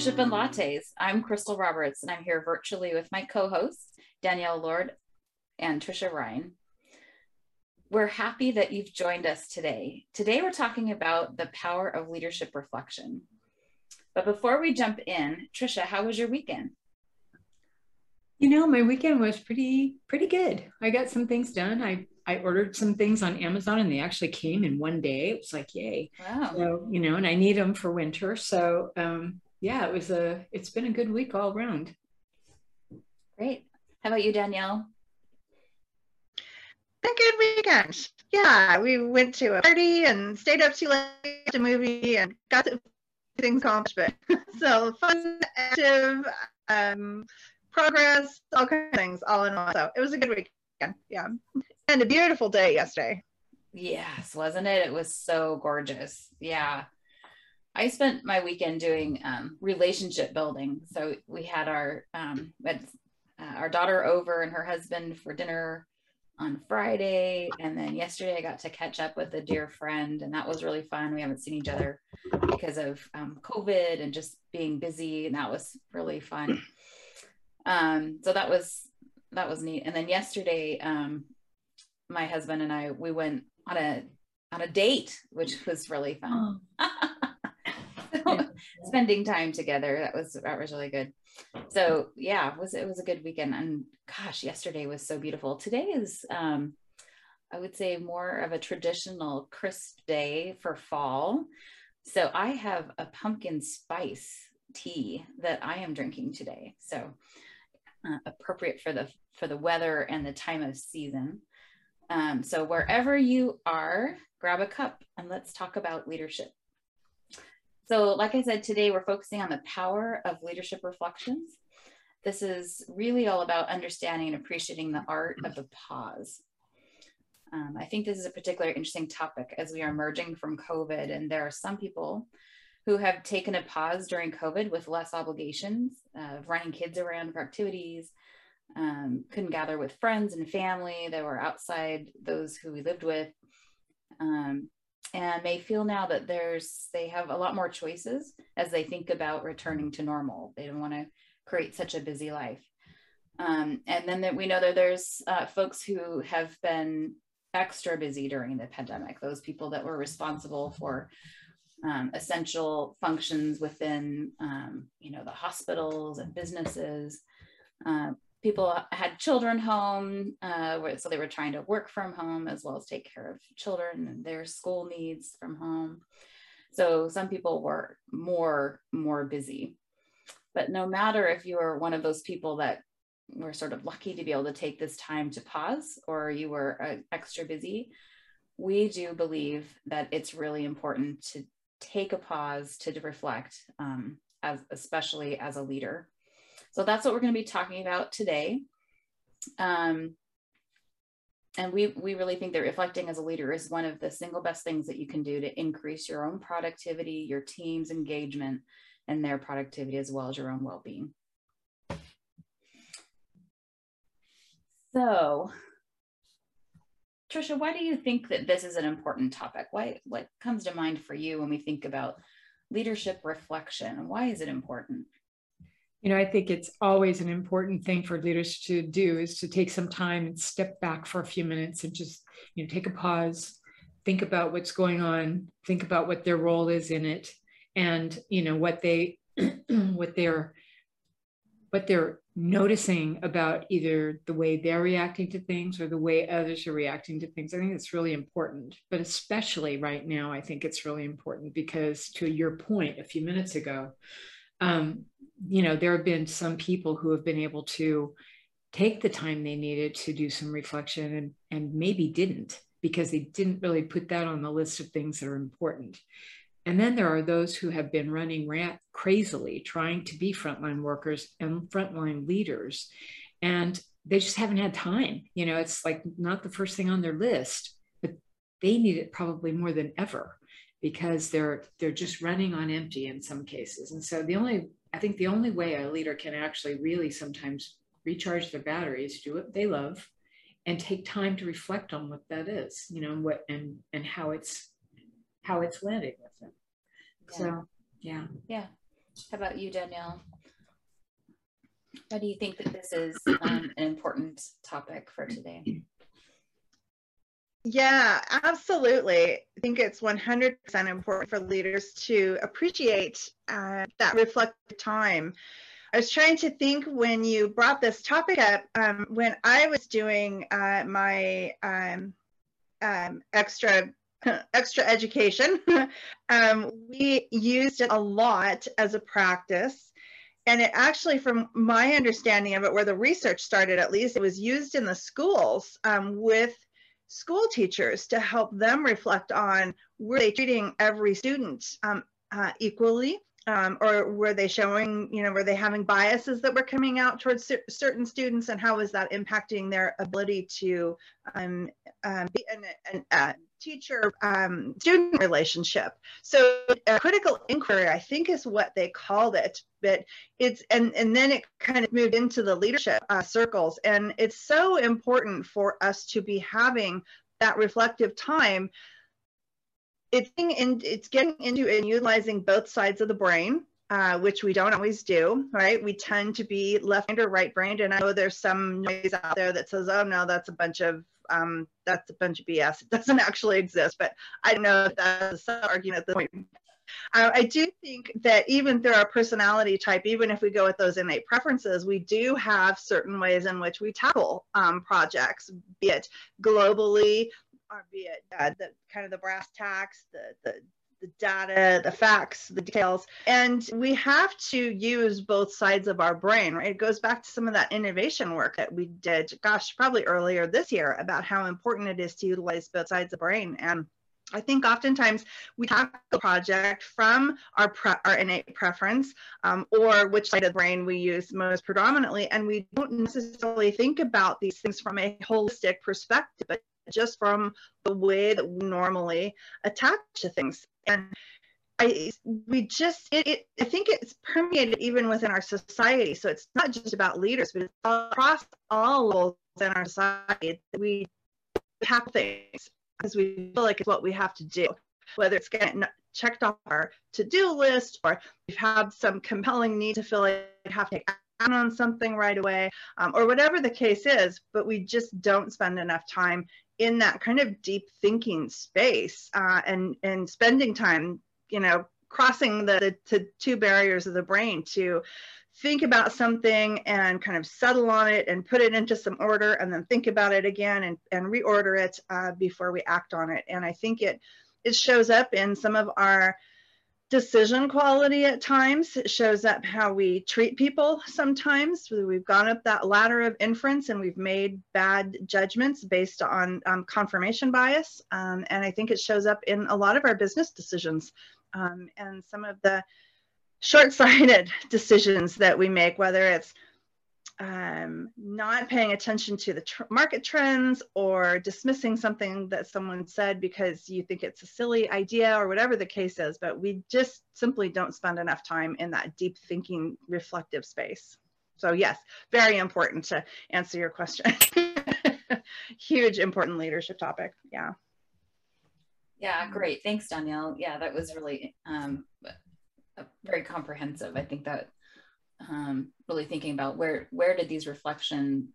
Leadership and Lattes. I'm Crystal Roberts, and I'm here virtually with my co hosts, Danielle Lord and Trisha Ryan. We're happy that you've joined us today. Today, we're talking about the power of leadership reflection. But before we jump in, Trisha, how was your weekend? You know, my weekend was pretty pretty good. I got some things done. I I ordered some things on Amazon and they actually came in one day. It was like, yay. Wow. So, you know, and I need them for winter. So um yeah, it was a it's been a good week all around. Great. How about you, Danielle? Been good weekend. Yeah, we went to a party and stayed up too late to movie and got to things accomplished. so fun, active, um, progress, all kinds of things all in all. So it was a good weekend. Yeah. And a beautiful day yesterday. Yes, wasn't it? It was so gorgeous. Yeah. I spent my weekend doing um, relationship building. So we had our um, had, uh, our daughter over and her husband for dinner on Friday, and then yesterday I got to catch up with a dear friend, and that was really fun. We haven't seen each other because of um, COVID and just being busy, and that was really fun. Um, so that was that was neat. And then yesterday, um, my husband and I we went on a on a date, which was really fun. Oh. spending time together that was that was really good. So yeah, it was it was a good weekend. And gosh, yesterday was so beautiful. Today is um, I would say more of a traditional crisp day for fall. So I have a pumpkin spice tea that I am drinking today. So uh, appropriate for the for the weather and the time of season. Um, so wherever you are, grab a cup and let's talk about leadership. So, like I said, today we're focusing on the power of leadership reflections. This is really all about understanding and appreciating the art of the pause. Um, I think this is a particularly interesting topic as we are emerging from COVID, and there are some people who have taken a pause during COVID with less obligations of running kids around for activities, um, couldn't gather with friends and family that were outside those who we lived with, um, and may feel now that there's they have a lot more choices as they think about returning to normal. They don't want to create such a busy life. Um, and then that we know that there's uh, folks who have been extra busy during the pandemic, those people that were responsible for um, essential functions within, um, you know, the hospitals and businesses. Uh, people had children home, uh, so they were trying to work from home as well as take care of children and their school needs from home. So some people were more more busy. But no matter if you were one of those people that were sort of lucky to be able to take this time to pause or you were uh, extra busy, we do believe that it's really important to take a pause to reflect, um, as especially as a leader. So that's what we're going to be talking about today. Um, and we we really think that reflecting as a leader is one of the single best things that you can do to increase your own productivity, your team's engagement, and their productivity as well as your own well-being. So Trisha, why do you think that this is an important topic? Why, what comes to mind for you when we think about leadership reflection? Why is it important? You know, I think it's always an important thing for leaders to do is to take some time and step back for a few minutes and just, you know, take a pause, think about what's going on, think about what their role is in it, and you know what they what they're what they're noticing about either the way they're reacting to things or the way others are reacting to things. I think it's really important, but especially right now, I think it's really important because, to your point a few minutes ago, um, you know, there have been some people who have been able to take the time they needed to do some reflection and, and maybe didn't because they didn't really put that on the list of things that are important. And then there are those who have been running rat crazily trying to be frontline workers and frontline leaders. And they just haven't had time. You know, it's like not the first thing on their list, but they need it probably more than ever because they're they're just running on empty in some cases. And so the only I think the only way a leader can actually really sometimes recharge their batteries, do what they love, and take time to reflect on what that is, you know, and what and and how it's how it's landing with them. Yeah. So yeah. Yeah. How about you, Danielle? Why do you think that this is um, an important topic for today? Yeah, absolutely. I think it's 100% important for leaders to appreciate uh, that reflective time. I was trying to think when you brought this topic up, um, when I was doing uh, my um, um, extra extra education, um, we used it a lot as a practice. And it actually, from my understanding of it, where the research started at least, it was used in the schools um, with school teachers to help them reflect on were they treating every student um, uh, equally um, or were they showing you know were they having biases that were coming out towards cer- certain students and how was that impacting their ability to um, um be an, an, uh, teacher um, student relationship. So critical inquiry, I think, is what they called it. But it's and and then it kind of moved into the leadership uh, circles, and it's so important for us to be having that reflective time. It's it's getting into and utilizing both sides of the brain. Uh, which we don't always do, right? We tend to be left or right brained. And I know there's some noise out there that says, oh no, that's a bunch of um, that's a bunch of BS. It doesn't actually exist, but I don't know if that's an argument at this point. Uh, I do think that even through our personality type, even if we go with those innate preferences, we do have certain ways in which we tackle um, projects, be it globally, or be it uh, the kind of the brass tacks, the, the the data, the facts, the details. And we have to use both sides of our brain, right? It goes back to some of that innovation work that we did, gosh, probably earlier this year about how important it is to utilize both sides of the brain. And I think oftentimes we tackle the project from our, pre- our innate preference um, or which side of the brain we use most predominantly, and we don't necessarily think about these things from a holistic perspective, but just from the way that we normally attach to things and I we just it, it, I think it's permeated even within our society. So it's not just about leaders, but it's across all levels in our society we have things because we feel like it's what we have to do, whether it's getting checked off our to-do list or we've had some compelling need to feel like we have to take action on something right away, um, or whatever the case is. But we just don't spend enough time in that kind of deep thinking space uh, and and spending time you know crossing the, the two barriers of the brain to think about something and kind of settle on it and put it into some order and then think about it again and, and reorder it uh, before we act on it. And i think it it shows up in some of our decision quality at times. Shows up how we treat people sometimes. We've gone up that ladder of inference and we've made bad judgments based on um, confirmation bias. Um, and I think it shows up in a lot of our business decisions um, and some of the short sighted decisions that we make, whether it's um, not paying attention to the tr- market trends or dismissing something that someone said because you think it's a silly idea or whatever the case is, but we just simply don't spend enough time in that deep thinking, reflective space. So, yes, very important to answer your question. Huge, important leadership topic. Yeah. Yeah, great. Thanks, Danielle. Yeah, that was really um, very comprehensive. I think that um, really thinking about where where did these reflection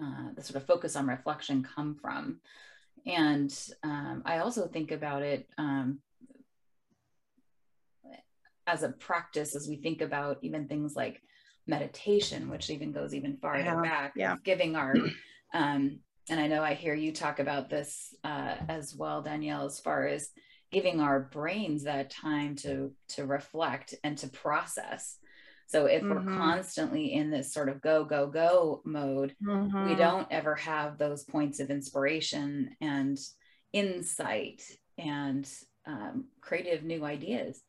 uh, the sort of focus on reflection come from? And um, i also think about it um, as a practice as we think about even things like meditation which even goes even farther yeah, back yeah. giving our um, and i know i hear you talk about this uh, as well danielle as far as giving our brains that time to to reflect and to process so if mm-hmm. we're constantly in this sort of go, go, go mode, mm-hmm. we don't ever have those points of inspiration and insight and um, creative new ideas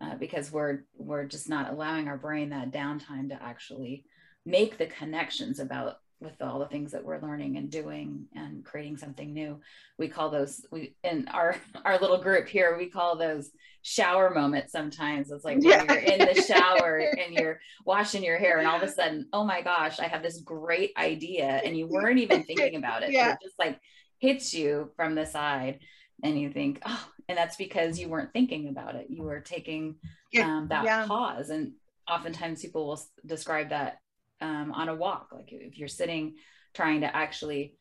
uh, because we're we're just not allowing our brain that downtime to actually make the connections about with all the things that we're learning and doing and creating something new we call those we in our our little group here we call those shower moments sometimes it's like yeah. you're in the shower and you're washing your hair and all of a sudden oh my gosh i have this great idea and you weren't even thinking about it yeah. it just like hits you from the side and you think oh and that's because you weren't thinking about it you were taking um, that yeah. pause and oftentimes people will describe that um, on a walk. Like if you're sitting trying to actually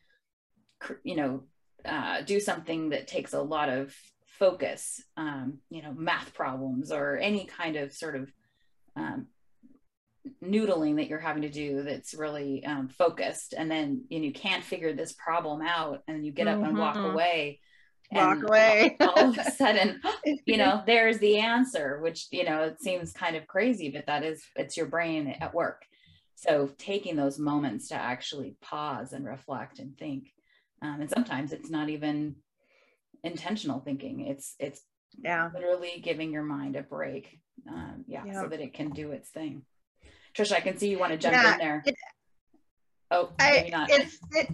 you know uh, do something that takes a lot of focus um, you know math problems or any kind of sort of um, noodling that you're having to do that's really um, focused and then you, know, you can't figure this problem out and you get up mm-hmm. and walk away walk away. all of a sudden you know there's the answer which you know it seems kind of crazy but that is it's your brain at work so taking those moments to actually pause and reflect and think um, and sometimes it's not even intentional thinking it's it's yeah. literally giving your mind a break um, yeah, yeah, so that it can do its thing. Trisha i can see you want to jump yeah, in there. it, oh I, not. it's it,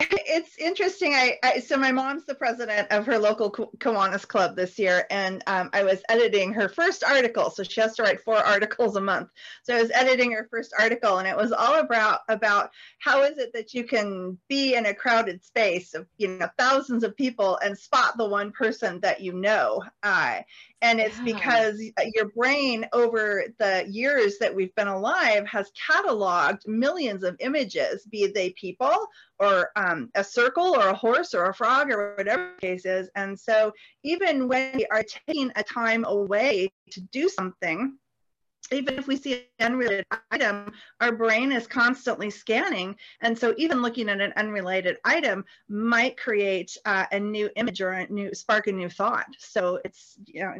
it's interesting. I, I, so my mom's the president of her local Kiwanis club this year, and um, I was editing her first article. So she has to write four articles a month. So I was editing her first article, and it was all about about how is it that you can be in a crowded space of you know thousands of people and spot the one person that you know. Uh, and it's yeah. because your brain over the years that we've been alive has cataloged millions of images be they people or um, a circle or a horse or a frog or whatever the case is and so even when we are taking a time away to do something even if we see an unrelated item, our brain is constantly scanning. And so even looking at an unrelated item might create uh, a new image or a new spark a new thought. So it's, you know,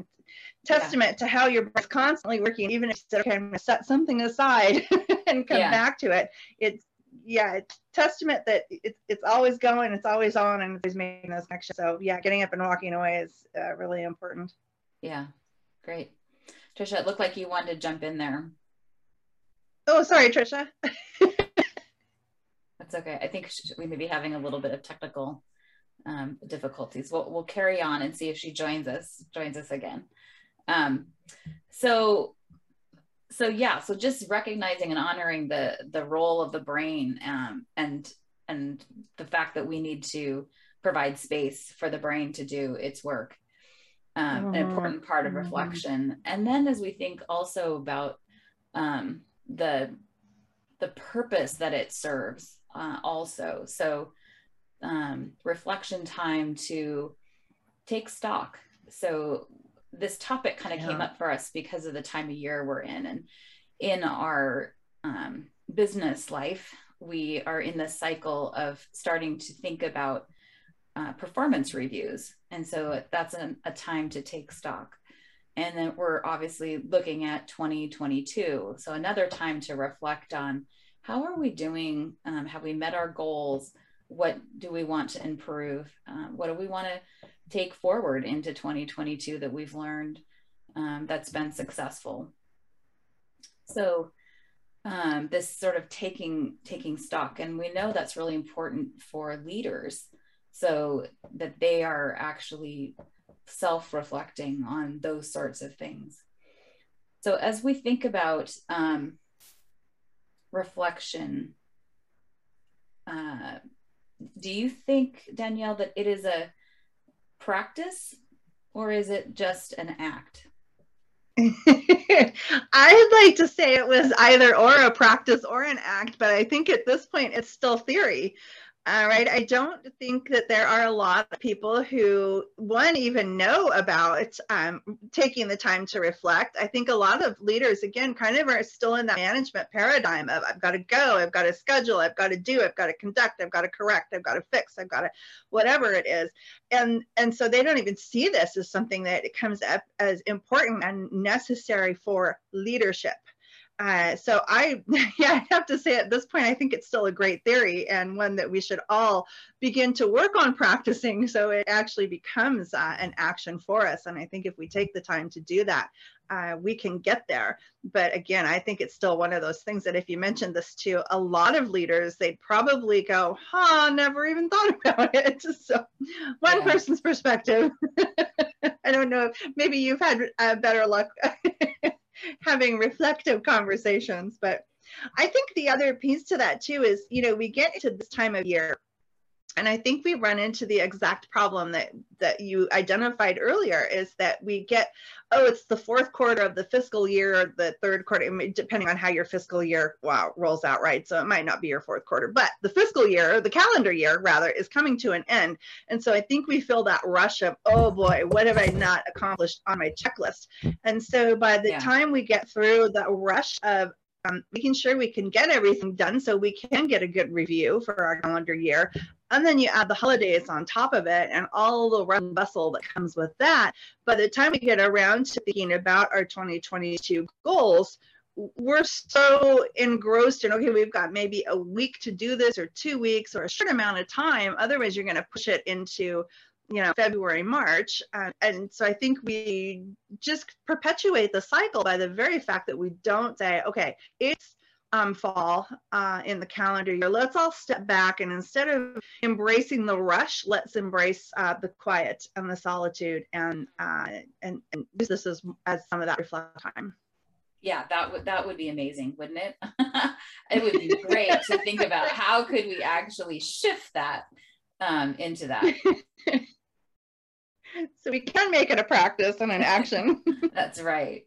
testament yeah. to how your brain's constantly working, even if you said, okay, I'm gonna set something aside and come yeah. back to it. It's yeah, it's testament that it's it's always going, it's always on, and it's making those connections. So yeah, getting up and walking away is uh, really important. Yeah, great. Trisha, it looked like you wanted to jump in there. Oh, sorry, Trisha. That's okay. I think we may be having a little bit of technical um, difficulties. We'll, we'll carry on and see if she joins us, joins us again. Um, so, so yeah, so just recognizing and honoring the the role of the brain um, and and the fact that we need to provide space for the brain to do its work um, mm-hmm. an important part of mm-hmm. reflection. And then as we think also about um, the the purpose that it serves, uh, also so um, reflection time to take stock. So this topic kind of yeah. came up for us because of the time of year we're in, and in our um, business life, we are in the cycle of starting to think about uh, performance reviews. And so that's an, a time to take stock. And then we're obviously looking at 2022. So another time to reflect on how are we doing? Um, have we met our goals? What do we want to improve? Um, what do we want to take forward into 2022 that we've learned um, that's been successful? So um, this sort of taking taking stock, and we know that's really important for leaders so that they are actually self reflecting on those sorts of things. So, as we think about um, reflection, uh, do you think, Danielle, that it is a practice or is it just an act? I'd like to say it was either or a practice or an act, but I think at this point it's still theory. All right. I don't think that there are a lot of people who, one, even know about um, taking the time to reflect. I think a lot of leaders, again, kind of are still in that management paradigm of I've got to go, I've got to schedule, I've got to do, I've got to conduct, I've got to correct, I've got to fix, I've got to whatever it is. And, and so they don't even see this as something that comes up as important and necessary for leadership. Uh, so I, yeah, I have to say at this point, I think it's still a great theory and one that we should all begin to work on practicing so it actually becomes uh, an action for us. And I think if we take the time to do that, uh, we can get there. But again, I think it's still one of those things that if you mentioned this to a lot of leaders, they'd probably go, huh, never even thought about it. So one yeah. person's perspective. I don't know, maybe you've had uh, better luck having reflective conversations. But I think the other piece to that too is, you know, we get into this time of year and I think we run into the exact problem that that you identified earlier is that we get oh it's the fourth quarter of the fiscal year or the third quarter depending on how your fiscal year wow rolls out right? So it might not be your fourth quarter but the fiscal year or the calendar year rather is coming to an end. And so I think we feel that rush of oh boy what have I not accomplished on my checklist? And so by the yeah. time we get through the rush of um, making sure we can get everything done so we can get a good review for our calendar year and then you add the holidays on top of it and all the run bustle that comes with that. By the time we get around to thinking about our 2022 goals, we're so engrossed in okay we've got maybe a week to do this or two weeks or a short amount of time otherwise you're going to push it into you know february march uh, and so i think we just perpetuate the cycle by the very fact that we don't say okay it's um, fall uh, in the calendar year, let's all step back and instead of embracing the rush, let's embrace uh, the quiet and the solitude and, uh, and, and use this as, as some of that reflect time. Yeah, that would that would be amazing, wouldn't it? it would be great to think about how could we actually shift that um, into that. so we can make it a practice and an action. That's right.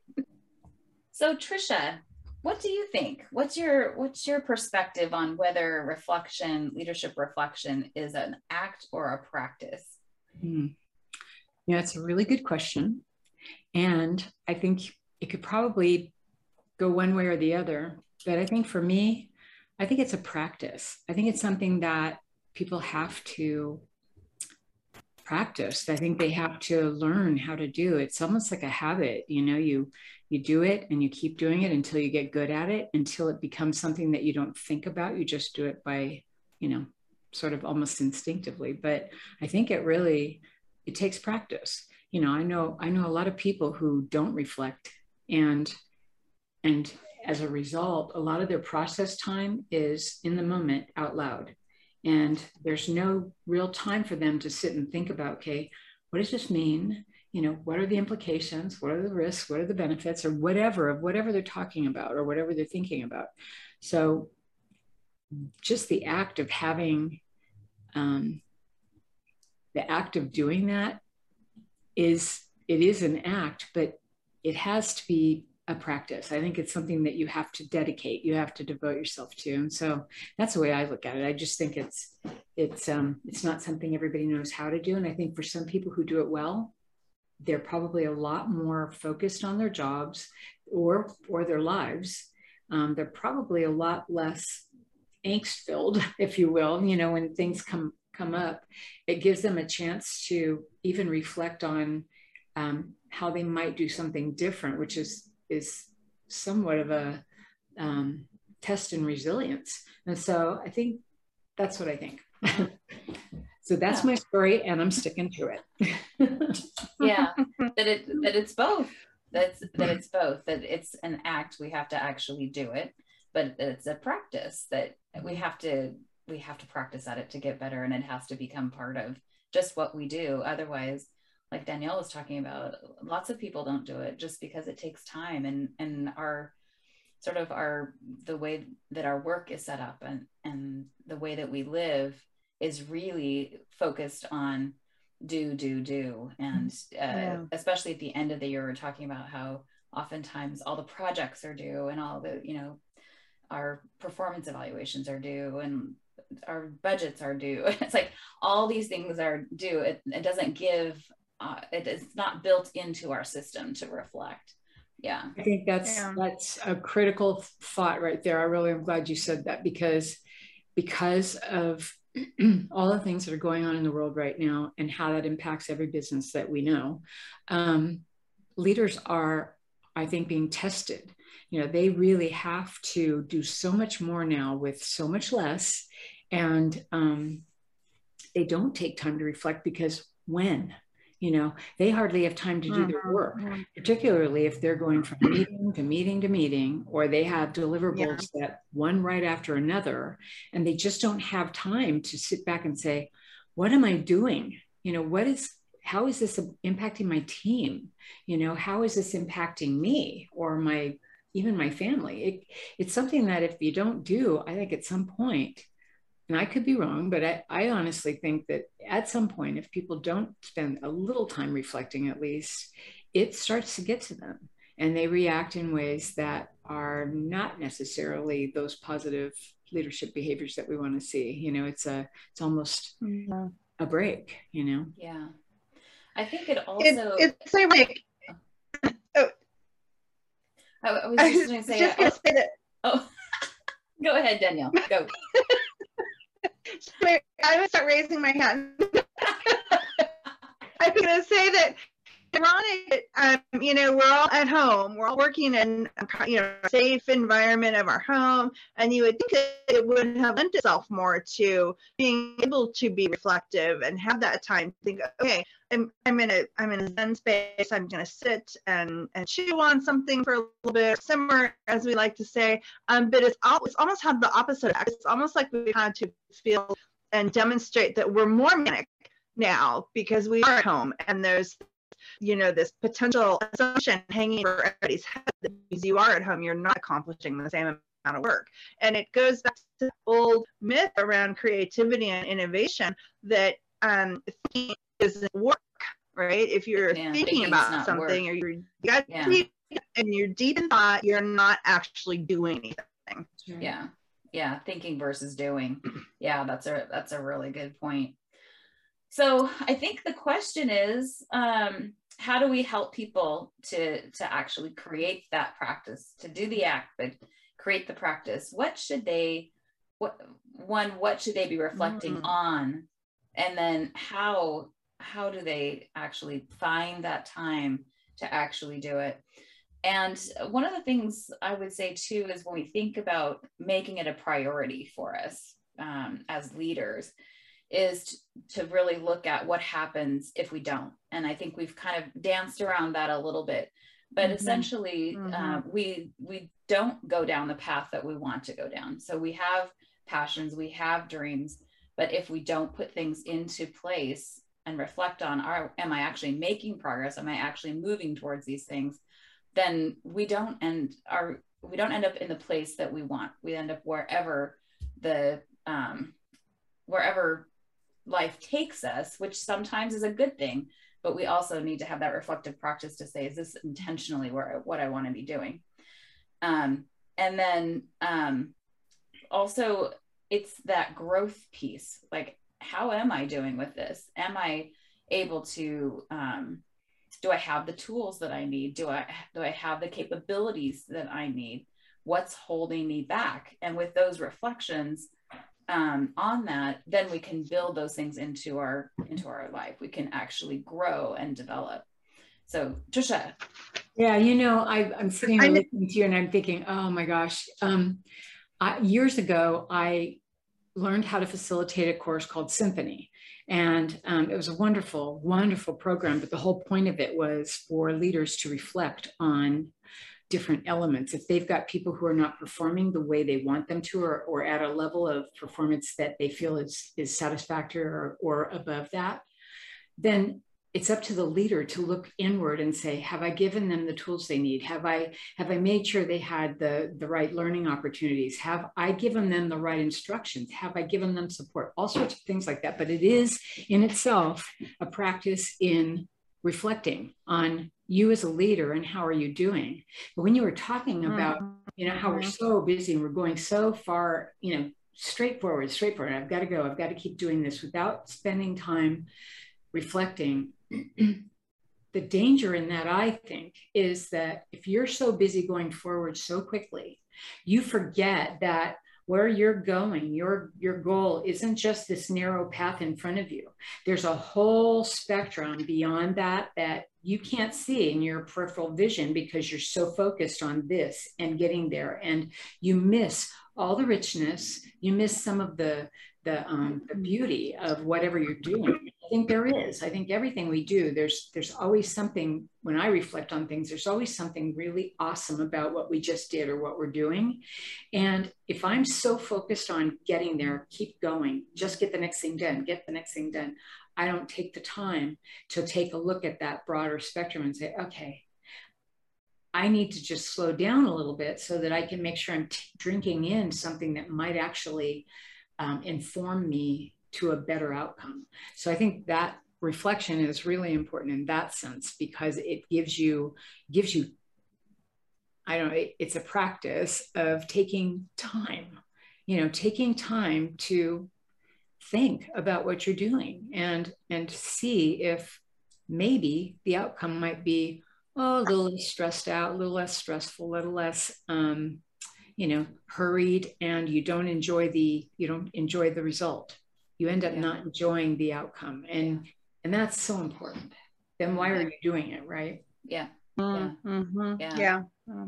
So Trisha, what do you think what's your what's your perspective on whether reflection leadership reflection is an act or a practice hmm. yeah it's a really good question and i think it could probably go one way or the other but i think for me i think it's a practice i think it's something that people have to practice. I think they have to learn how to do it's almost like a habit you know you you do it and you keep doing it until you get good at it until it becomes something that you don't think about. You just do it by you know sort of almost instinctively. But i think it really it takes practice. You know i know i know a lot of people who don't reflect and and as a result a lot of their process time is in the moment out loud and there's no real time for them to sit and think about okay what does this mean? You know what are the implications? What are the risks? What are the benefits? Or whatever of whatever they're talking about or whatever they're thinking about. So just the act of having um, the act of doing that is it is an act but it has to be a practice. I think it's something that you have to dedicate you have to devote yourself to. And so that's the way i look at it. I just think it's it's um it's not something everybody knows how to do. And i think for some people who do it well they're probably a lot more focused on their jobs or or their lives. Um, they're probably a lot less angst filled if you will you know when things come come up. It gives them a chance to even reflect on um, how they might do something different which is is somewhat of a um, test in resilience and so i think that's what i think So that's yeah. my story, and I'm sticking to it. yeah, that it that it's both. That's that it's both. That it's an act. We have to actually do it, but it's a practice that we have to we have to practice at it to get better, and it has to become part of just what we do. Otherwise, like Danielle was talking about, lots of people don't do it just because it takes time, and and our sort of our the way that our work is set up and and the way that we live is really focused on do do do. And uh, yeah. especially at the end of the year we're talking about how oftentimes all the projects are due and all the you know our performance evaluations are due and our budgets are due. It's like all these things are due. It, it doesn't give uh, it is not built into our system to reflect yeah i think that's yeah. that's a critical thought right there i really am glad you said that because because of all the things that are going on in the world right now and how that impacts every business that we know, um, leaders are, I think, being tested. You know, they really have to do so much more now with so much less. And um, they don't take time to reflect because when? You know they hardly have time to do their mm-hmm, work mm-hmm. particularly if they're going from meeting to meeting to meeting or they have deliverables yeah. that one right after another and they just don't have time to sit back and say what am i doing you know what is how is this impacting my team you know how is this impacting me or my even my family it, it's something that if you don't do i think at some point and I could be wrong, but I, I honestly think that at some point, if people don't spend a little time reflecting at least, it starts to get to them and they react in ways that are not necessarily those positive leadership behaviors that we want to see. You know, it's a, it's almost yeah. a break, you know? Yeah. I think it also, it, it's like, oh, I, I was just going to say, just gonna oh. say that. Oh, go ahead, Danielle. Go. I would start raising my hand. I'm to say that ironic, um, you know, we're all at home. We're all working in, you know, a safe environment of our home, and you would think that it would have lent itself more to being able to be reflective and have that time to think, okay, I'm, I'm in a I'm in a Zen space. I'm going to sit and and chew on something for a little bit, simmer, as we like to say. Um, but it's, it's almost had the opposite. It's almost like we've had to feel and demonstrate that we're more manic now because we are at home and there's you know this potential assumption hanging over everybody's head that because you are at home you're not accomplishing the same amount of work. And it goes back to the old myth around creativity and innovation that um, thinking doesn't work right? If you're yeah, thinking about something work. or you're you yeah. and you're deep in thought you're not actually doing anything. Yeah. Yeah thinking versus doing. Yeah that's a that's a really good point so i think the question is um, how do we help people to to actually create that practice to do the act but create the practice? What should they what one what should they be reflecting mm-hmm. on? And then how how do they actually find that time to actually do it? And one of the things i would say too is when we think about making it a priority for us um, as leaders is to really look at what happens if we don't. And I think we've kind of danced around that a little bit. But mm-hmm. essentially, mm-hmm. Uh, we we don't go down the path that we want to go down. So we have passions, we have dreams, but if we don't put things into place and reflect on, are am I actually making progress? Am I actually moving towards these things? Then we don't end our we don't end up in the place that we want. We end up wherever the um, wherever life takes us, which sometimes is a good thing, but we also need to have that reflective practice to say, is this intentionally where what I want to be doing? Um, and then um, also, it's that growth piece. Like, how am I doing with this? Am I able to? Um, do I have the tools that I need? Do I do I have the capabilities that I need? What's holding me back? And with those reflections, um, on that, then we can build those things into our into our life. We can actually grow and develop. So, Trisha. Yeah, you know, I, am sitting here listening to you, and I'm thinking, oh my gosh. Um, I, years ago, I learned how to facilitate a course called Symphony. And um, it was a wonderful, wonderful program. But the whole point of it was for leaders to reflect on different elements. If they've got people who are not performing the way they want them to, or, or at a level of performance that they feel is, is satisfactory or, or above that, then it's up to the leader to look inward and say have i given them the tools they need? Have i have i made sure they had the the right learning opportunities? Have i given them the right instructions? Have i given them support? All sorts of things like that. But it is in itself a practice in reflecting on you as a leader and how are you doing but when you were talking about mm-hmm. you know how we're so busy and we're going so far you know straightforward straightforward i've got to go i've got to keep doing this without spending time reflecting the danger in that i think is that if you're so busy going forward so quickly you forget that where you're going your your goal isn't just this narrow path in front of you. There's a whole spectrum beyond that that you can't see in your peripheral vision because you're so focused on this and getting there. And you miss all the richness. You miss some of the the, um, the beauty of whatever you're doing. I think there is. I think everything we do there's there's always something when i reflect on things there's always something really awesome about what we just did or what we're doing. And if i'm so focused on getting there keep going. Just get the next thing done. Get the next thing done. I don't take the time to take a look at that broader spectrum and say, okay, I need to just slow down a little bit so that I can make sure I'm t- drinking in something that might actually um, inform me to a better outcome. So I think that reflection is really important in that sense because it gives you gives you I don't know, it's a practice of taking time, you know, taking time to think about what you're doing and and see if maybe the outcome might be oh, a little less stressed out, a little less stressful, a little less um, you know, hurried and you don't enjoy the you don't enjoy the result. You end up yeah. not enjoying the outcome. And and that's so important. Then why are you doing it, right? Yeah. Mm-hmm. Yeah. Yeah. yeah.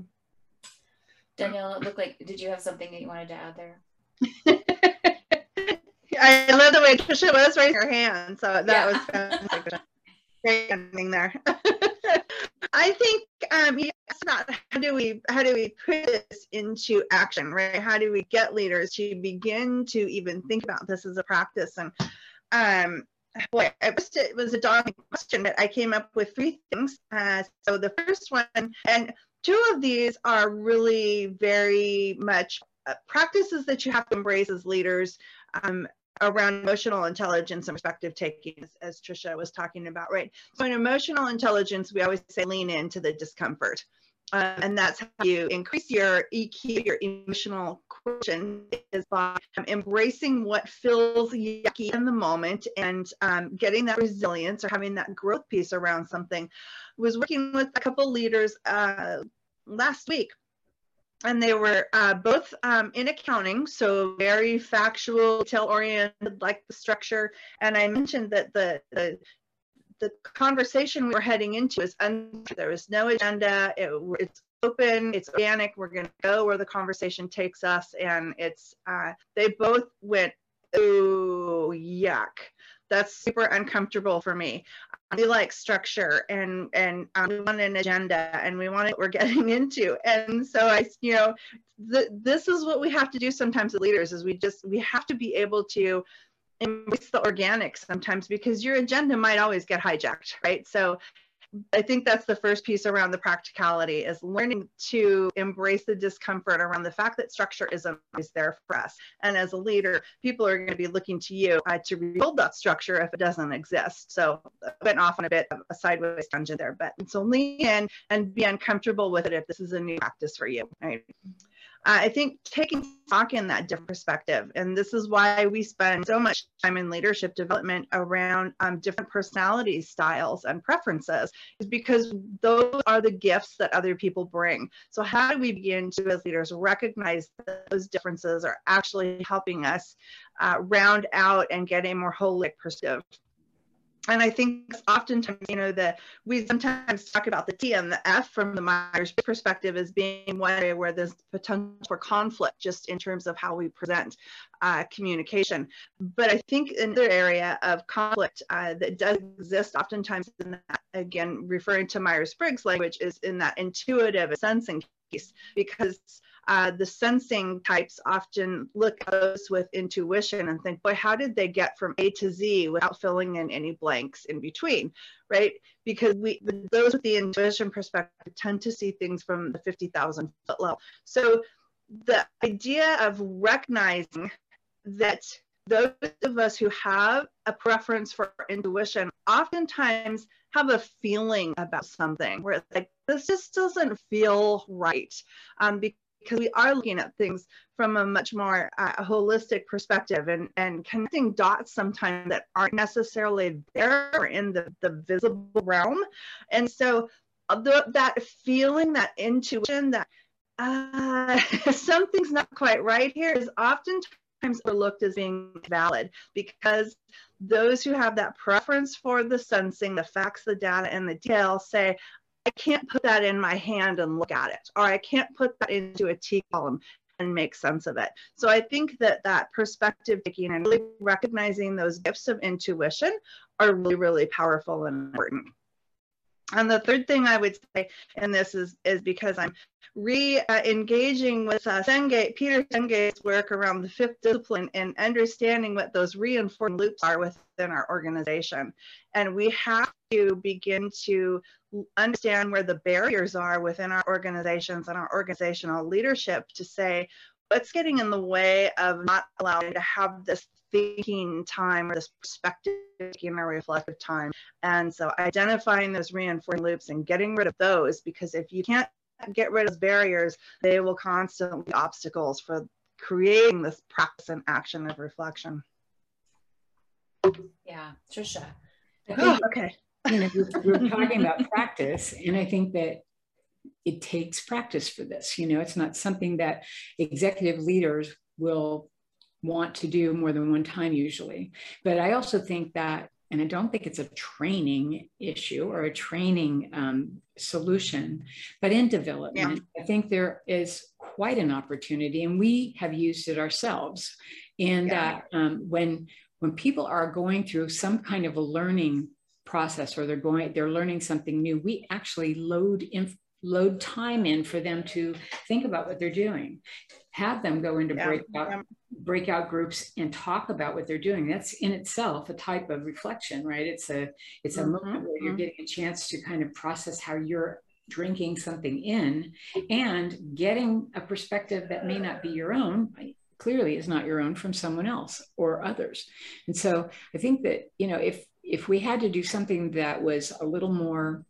Danielle, it looked like did you have something that you wanted to add there? I love the way Trisha was raising her hand. So that yeah. was fantastic. Great ending there. I think um, asked about how do we how do we put this into action, right? How do we get leaders to begin to even think about this as a practice? And um, boy, it was, it was a daunting question, but I came up with three things. Uh, so the first one, and two of these are really very much uh, practices that you have to embrace as leaders. Um, around emotional intelligence and perspective taking, as, as Trisha was talking about, right? So in emotional intelligence, we always say lean into the discomfort. Um, and that's how you increase your EQ, your emotional quotient, is by um, embracing what feels yucky in the moment and um, getting that resilience or having that growth piece around something. I was working with a couple leaders uh, last week and they were uh, both um, in accounting, so very factual, detail oriented, like the structure. And I mentioned that the, the the conversation we were heading into is un- there was no agenda. It, it's open. It's organic. We're going to go where the conversation takes us, and it's. Uh, they both went, oh yuck that's super uncomfortable for me. We like structure and and um, we want an agenda and we want what we're getting into. And so I, you know, th- this is what we have to do sometimes as leaders is we just we have to be able to embrace the organic sometimes because your agenda might always get hijacked, right? So I think that's the first piece around the practicality is learning to embrace the discomfort around the fact that structure isn't always there for us. And as a leader, people are going to be looking to you uh, to rebuild that structure if it doesn't exist. So I went off on a bit of a sideways tangent there, but so lean in and be uncomfortable with it if this is a new practice for you. Right? Uh, I think taking stock in that different perspective, and this is why we spend so much time in leadership development around um, different personality styles and preferences, is because those are the gifts that other people bring. So how do we begin to, as leaders, recognize those differences are actually helping us uh, round out and get a more holistic perspective and I think oftentimes, you know, that we sometimes talk about the T and the F from the Myers perspective as being one area where there's potential for conflict just in terms of how we present uh, communication. But I think another area of conflict uh, that does exist oftentimes in that, again, referring to Myers-Briggs language is in that intuitive sensing piece because uh, the sensing types often look at those with intuition and think, boy, how did they get from A to Z without filling in any blanks in between, right? Because we those with the intuition perspective tend to see things from the 50,000 foot level. So the idea of recognizing that those of us who have a preference for intuition oftentimes have a feeling about something where it's like this just doesn't feel right um, because we are looking at things from a much more uh, holistic perspective and, and connecting dots sometimes that aren't necessarily there in the, the visible realm. And so uh, the, that feeling, that intuition, that uh, something's not quite right here is oftentimes overlooked as being valid because those who have that preference for the sensing, the facts, the data, and the detail say, I can't put that in my hand and look at it, or I can't put that into a T column and make sense of it. So I think that that perspective taking and really recognizing those gifts of intuition are really, really powerful and important. And the third thing I would say, and this is, is because I'm re-engaging with uh, Senge, Peter Senge's work around the fifth discipline and understanding what those reinforcing loops are within our organization. And we have to begin to understand where the barriers are within our organizations and our organizational leadership to say, what's getting in the way of not allowing to have this thinking time or this perspective taking a reflective time. And so identifying those reinforcing loops and getting rid of those because if you can't get rid of barriers they will constantly be obstacles for creating this practice and action of reflection. Yeah trisha oh, ah, okay. you know we're, we're talking about practice and i think that it takes practice for this. You know it's not something that executive leaders will want to do more than one time usually. But I also think that, and I don't think it's a training issue or a training um, solution, but in development, yeah. I think there is quite an opportunity, and we have used it ourselves. In yeah. that, um, when when people are going through some kind of a learning process or they're going they're learning something new, we actually load in load time in for them to think about what they're doing have them go into yeah. breakout breakout groups and talk about what they're doing that's in itself a type of reflection right it's a it's a mm-hmm. moment where you're mm-hmm. getting a chance to kind of process how you're drinking something in and getting a perspective that may not be your own clearly is not your own from someone else or others and so i think that you know if if we had to do something that was a little more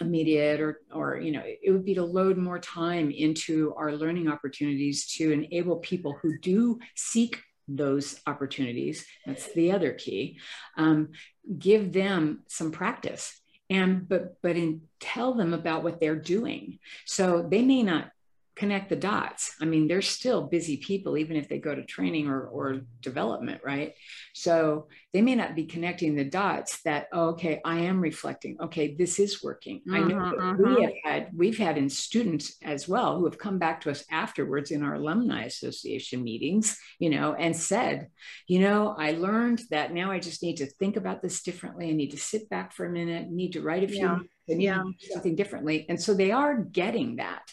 immediate or or you know it would be to load more time into our learning opportunities to enable people who do seek those opportunities. That's the other key. Um, give them some practice and but but in, tell them about what they're doing. So they may not connect the dots. I mean, they're still busy people, even if they go to training or, or development, right? So they may not be connecting the dots that, oh, okay, I am reflecting. Okay, this is working. I know uh-huh, we uh-huh. have had, we've had in students as well who have come back to us afterwards in our alumni association meetings, you know, and said, you know, I learned that now I just need to think about this differently. I need to sit back for a minute, need to write a few, yeah. yeah. something differently. And so they are getting that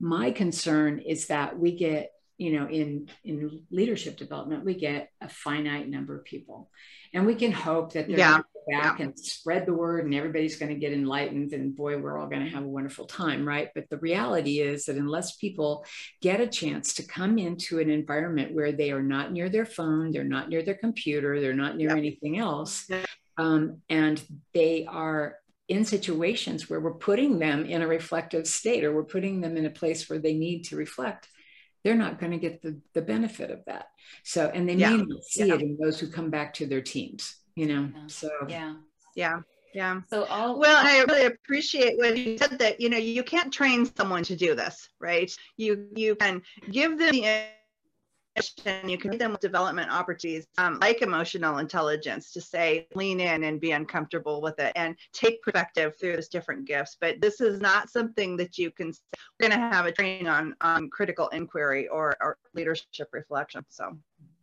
my concern is that we get you know in in leadership development we get a finite number of people and we can hope that they're yeah. back yeah. and spread the word and everybody's going to get enlightened and boy we're all going to have a wonderful time right but the reality is that unless people get a chance to come into an environment where they are not near their phone they're not near their computer they're not near yeah. anything else um, and they are in situations where we're putting them in a reflective state or we're putting them in a place where they need to reflect they're not going to get the, the benefit of that so and they yeah. may not see yeah. it in those who come back to their teams you know yeah. so yeah yeah yeah so all well i really appreciate what you said that you know you can't train someone to do this right you you can give them the you can give them with development opportunities um, like emotional intelligence to say lean in and be uncomfortable with it and take perspective through those different gifts. But this is not something that you can we're going to have a training on on critical inquiry or, or leadership reflection so.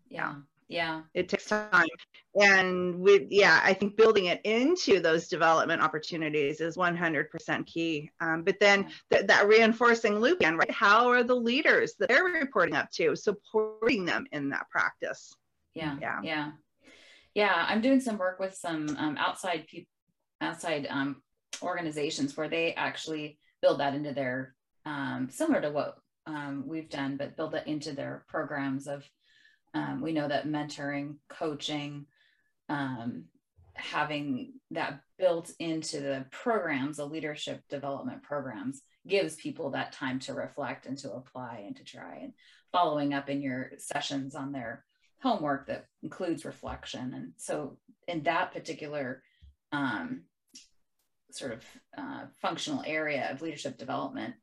Yeah yeah. It takes time. And with yeah i think building it into those development opportunities is 100% key. Um, but then th- that reinforcing loop again right? How are the leaders that they're reporting up to supporting them in that practice? Yeah. Yeah. Yeah. Yeah i'm doing some work with some um, outside people outside um, organizations where they actually build that into their um, similar to what um, we've done but build it into their programs of um, we know that mentoring, coaching, um, having that built into the programs, the leadership development programs, gives people that time to reflect and to apply and to try and following up in your sessions on their homework that includes reflection. And so, in that particular um, sort of uh, functional area of leadership development,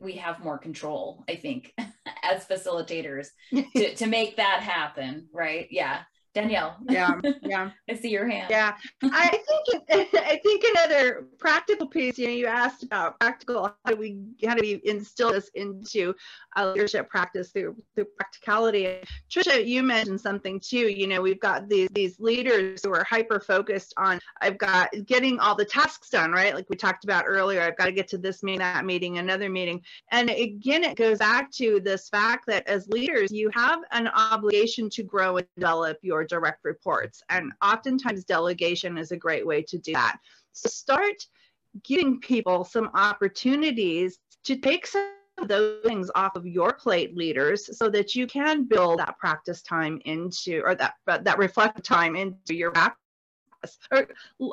we have more control, I think, as facilitators to, to make that happen. Right. Yeah. Danielle. Yeah, yeah. I see your hand. Yeah, I think I think another practical piece. You know, you asked about practical. How do we how do we instill this into a leadership practice through through practicality? Trisha, you mentioned something too. You know, we've got these these leaders who are hyper focused on. I've got getting all the tasks done right, like we talked about earlier. I've got to get to this meeting, that meeting, another meeting, and again, it goes back to this fact that as leaders, you have an obligation to grow and develop your direct reports. And oftentimes delegation is a great way to do that. So start giving people some opportunities to take some of those things off of your plate leaders so that you can build that practice time into or that that reflective time into your practice or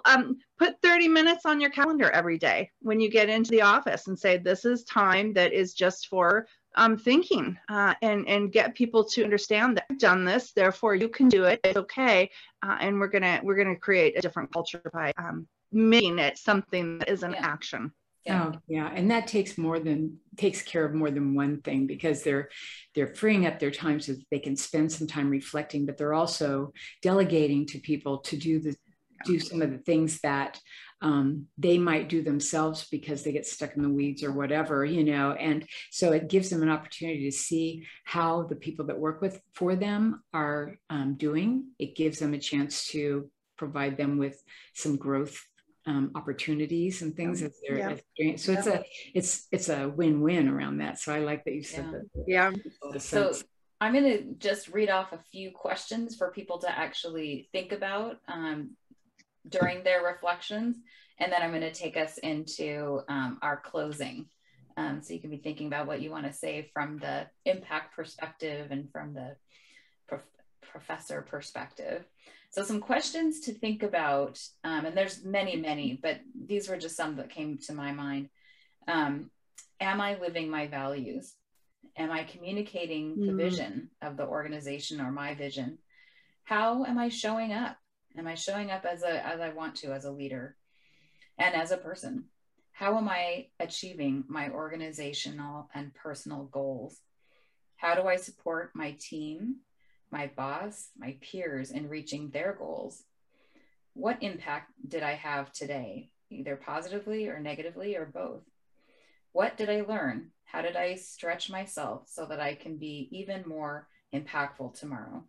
um, put 30 minutes on your calendar every day when you get into the office and say this is time that is just for um, thinking uh, and and get people to understand that I've done this therefore you can do it it's okay uh, and we're gonna we're gonna create a different culture by um, making it something that is an yeah. action yeah. Oh, yeah. And that takes more than takes care of more than one thing because they're they're freeing up their time so that they can spend some time reflecting, but they're also delegating to people to do the do some of the things that um, they might do themselves because they get stuck in the weeds or whatever, you know. And so it gives them an opportunity to see how the people that work with for them are um, doing. It gives them a chance to provide them with some growth um, opportunities and things as they're yeah. so it's a it's it's a win-win around that so i like that you said yeah. that yeah so i'm going to just read off a few questions for people to actually think about um, during their reflections and then i'm going to take us into um, our closing um, so you can be thinking about what you want to say from the impact perspective and from the prof- professor perspective so some questions to think about, um, and there's many, many, but these were just some that came to my mind. Um, am I living my values? Am I communicating the mm. vision of the organization or my vision? How am I showing up? Am I showing up as a as I want to as a leader and as a person? How am I achieving my organizational and personal goals? How do I support my team my boss, my peers in reaching their goals? What impact did I have today, either positively or negatively or both? What did I learn? How did I stretch myself so that I can be even more impactful tomorrow?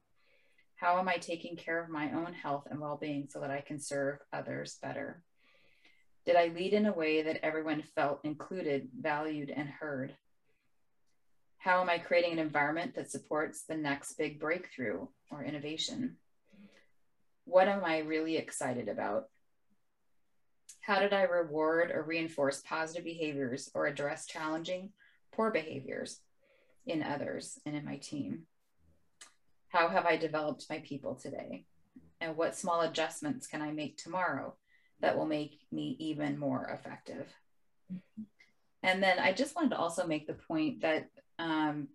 How am I taking care of my own health and well being so that I can serve others better? Did I lead in a way that everyone felt included, valued, and heard? How am I creating an environment that supports the next big breakthrough or innovation? What am I really excited about? How did I reward or reinforce positive behaviors or address challenging poor behaviors in others and in my team? How have I developed my people today? And what small adjustments can I make tomorrow that will make me even more effective? And then I just wanted to also make the point that um,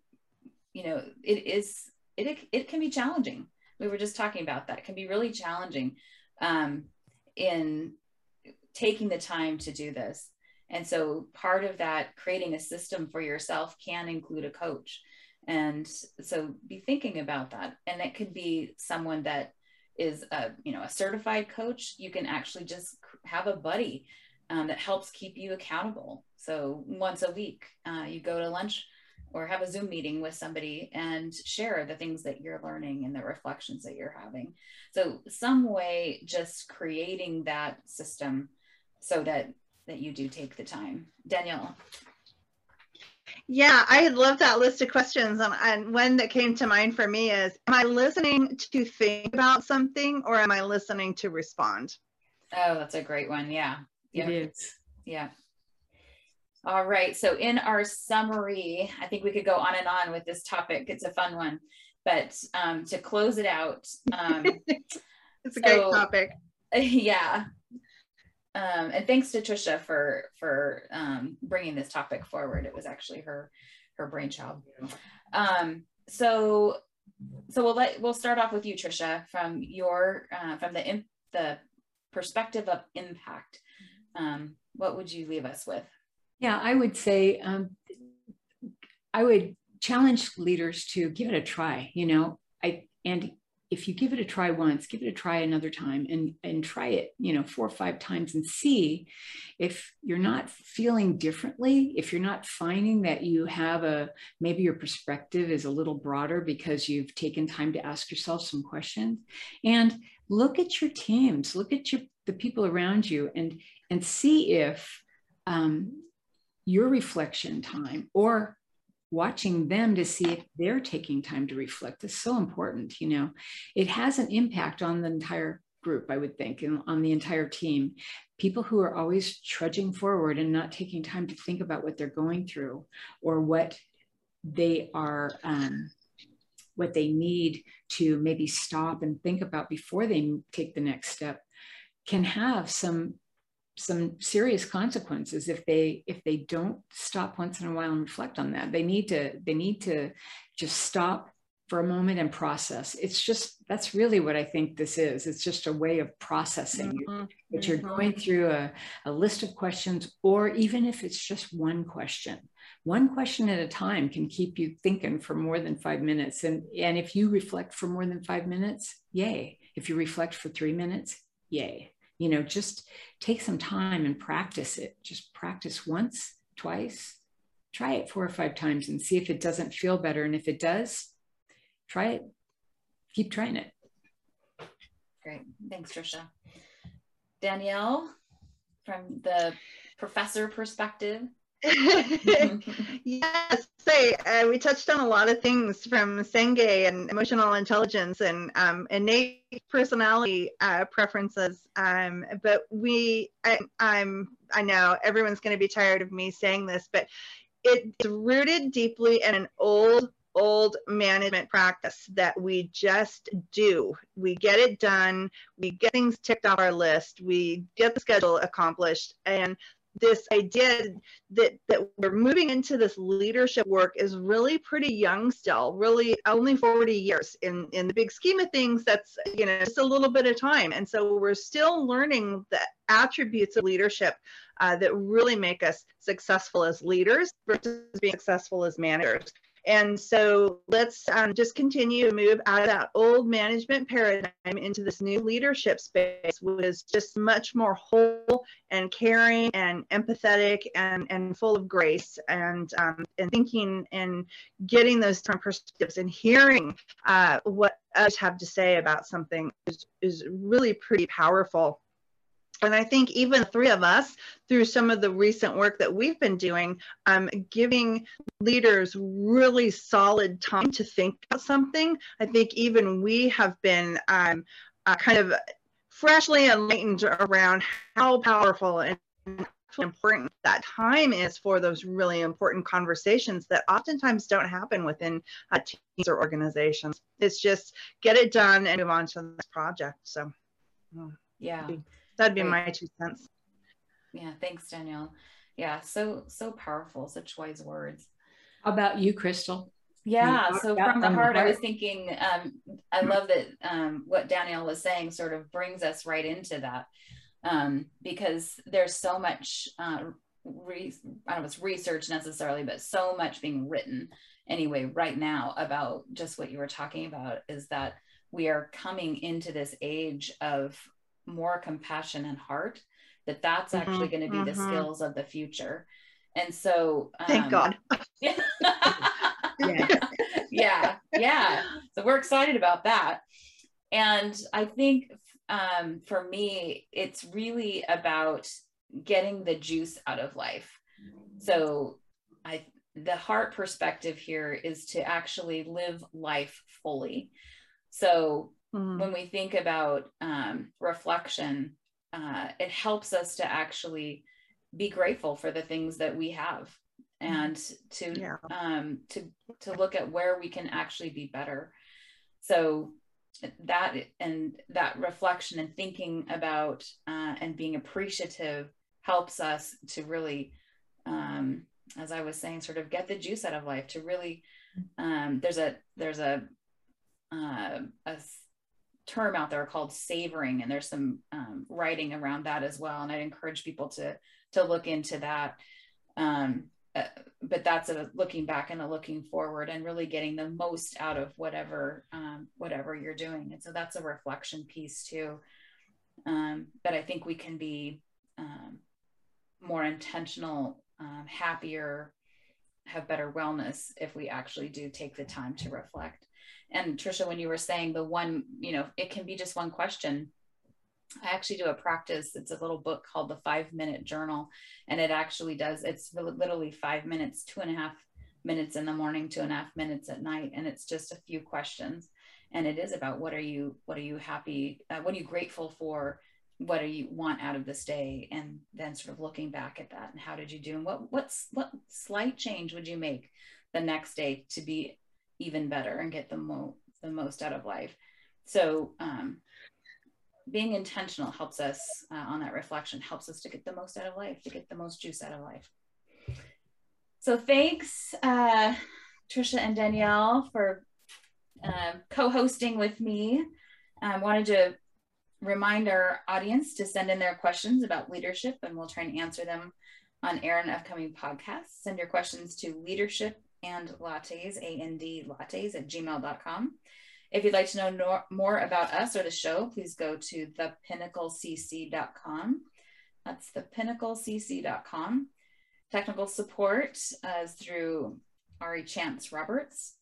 you know, it is it it can be challenging. We were just talking about that. It can be really challenging um, in taking the time to do this. And so part of that creating a system for yourself can include a coach. And so be thinking about that. And it could be someone that is a, you know, a certified coach. You can actually just have a buddy um, that helps keep you accountable. So once a week, uh, you go to lunch or have a Zoom meeting with somebody and share the things that you're learning and the reflections that you're having. So some way just creating that system so that that you do take the time. Danielle. Yeah, I love that list of questions. And, and one that came to mind for me is Am I listening to think about something or am I listening to respond? Oh, that's a great one. Yeah. It is. Yeah. All right. So, in our summary, I think we could go on and on with this topic. It's a fun one. But um, to close it out, um, it's a so, great topic. Yeah. Um, and thanks to Trisha for for um, bringing this topic forward. It was actually her her brainchild. Um, so so we'll let we'll start off with you, Trisha, from your uh, from the the perspective of impact. Um, what would you leave us with? Yeah, I would say um, I would challenge leaders to give it a try. You know, I and if you give it a try once, give it a try another time, and and try it. You know, four or five times, and see if you're not feeling differently. If you're not finding that you have a maybe your perspective is a little broader because you've taken time to ask yourself some questions, and look at your teams, look at your the people around you, and and see if um, your reflection time or watching them to see if they're taking time to reflect is so important you know it has an impact on the entire group, I would think, and on the entire team. People who are always trudging forward and not taking time to think about what they're going through or what they are, um, what they need to maybe stop and think about before they take the next step can have some some serious consequences if they if they don't stop once in a while and reflect on that. They need to they need to just stop for a moment and process. It's just that's really what i think this is. It's just a way of processing mm-hmm. that you're mm-hmm. going through a, a list of questions or even if it's just one question one question at a time can keep you thinking for more than five minutes. And and if you reflect for more than five minutes yay. If you reflect for three minutes yay you know just take some time and practice it. Just practice once twice try it four or five times and see if it doesn't feel better. And if it does try it. Keep trying it. Great. Thanks trisha danielle from the professor perspective yes, say uh, we touched on a lot of things from Senge and emotional intelligence and um, innate personality uh, preferences. Um, but we, I, I'm, I know everyone's going to be tired of me saying this, but it's rooted deeply in an old old management practice that we just do. We get it done, we get things ticked off our list, we get the schedule accomplished, and this idea that that we're moving into this leadership work is really pretty young still really only 40 years. In in the big scheme of things that's you know just a little bit of time. And so we're still learning the attributes of leadership uh, that really make us successful as leaders versus being successful as managers and so let's um, just continue to move out of that old management paradigm into this new leadership space, which is just much more whole and caring and empathetic and, and full of grace and, um, and thinking and getting those different perspectives and hearing uh, what others have to say about something is, is really pretty powerful and I think even three of us, through some of the recent work that we've been doing, um, giving leaders really solid time to think about something. I think even we have been um, uh, kind of freshly enlightened around how powerful and important that time is for those really important conversations that oftentimes don't happen within uh, teams or organizations. It's just get it done and move on to the next project. So, yeah. That'd be my two cents. Yeah, thanks, Danielle. Yeah, so so powerful, such wise words. How about you, Crystal? Yeah, so from the heart, I was thinking, um, I love that um, what Danielle was saying sort of brings us right into that um, because there's so much, uh, re- I don't know if it's research necessarily, but so much being written anyway right now about just what you were talking about is that we are coming into this age of more compassion and heart that that's mm-hmm, actually going to be mm-hmm. the skills of the future. And so um, thank god. Yeah. yeah yeah. So we're excited about that. And i think um, for me it's really about getting the juice out of life. So i the heart perspective here is to actually live life fully. So Mm-hmm. When we think about um, reflection, uh, it helps us to actually be grateful for the things that we have and to yeah. um, to to look at where we can actually be better. So that and that reflection and thinking about uh, and being appreciative helps us to really um, as i was saying sort of get the juice out of life to really um, there's a there's a uh, a term out there called savoring and there's some um, writing around that as well and i'd encourage people to to look into that. Um, uh, but that's a looking back and a looking forward and really getting the most out of whatever um, whatever you're doing. And so that's a reflection piece too. Um, but i think we can be um, more intentional um, happier have better wellness if we actually do take the time to reflect and Trisha, when you were saying the one, you know, it can be just one question. I actually do a practice. It's a little book called the Five Minute Journal, and it actually does. It's literally five minutes, two and a half minutes in the morning, two and a half minutes at night, and it's just a few questions. and it is about what are you what are you happy uh, what are you grateful for what do you want out of this day and then sort of looking back at that and how did you do and what what's what slight change would you make the next day to be even better and get the mo the most out of life. So um, being intentional helps us uh, on that reflection helps us to get the most out of life to get the most juice out of life. So thanks uh, trisha and danielle for uh, co-hosting with me. I wanted to remind our audience to send in their questions about leadership and we'll try and answer them on air and upcoming podcasts. Send your questions to leadership and lattes, A-N-D lattes at gmail.com. If you'd like to know no, more about us or the show, please go to thepinnaclecc.com. That's thepinnaclecc.com. Technical support uh, is through Ari Chance Roberts.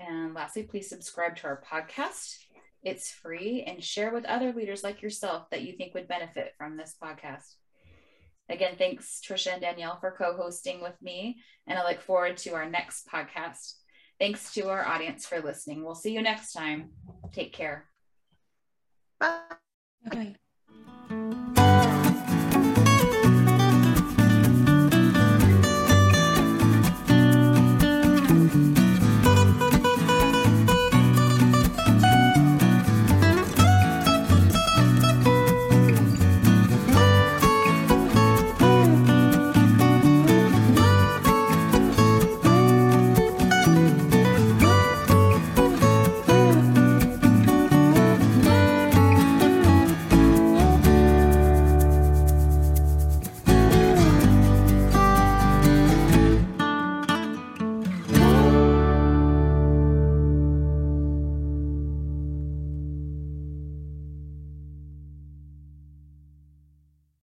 And lastly, please subscribe to our podcast it's free and share with other leaders like yourself that you think would benefit from this podcast. Again, thanks, Trisha and Danielle, for co hosting with me. And I look forward to our next podcast. Thanks to our audience for listening. We'll see you next time. Take care. Bye. Bye.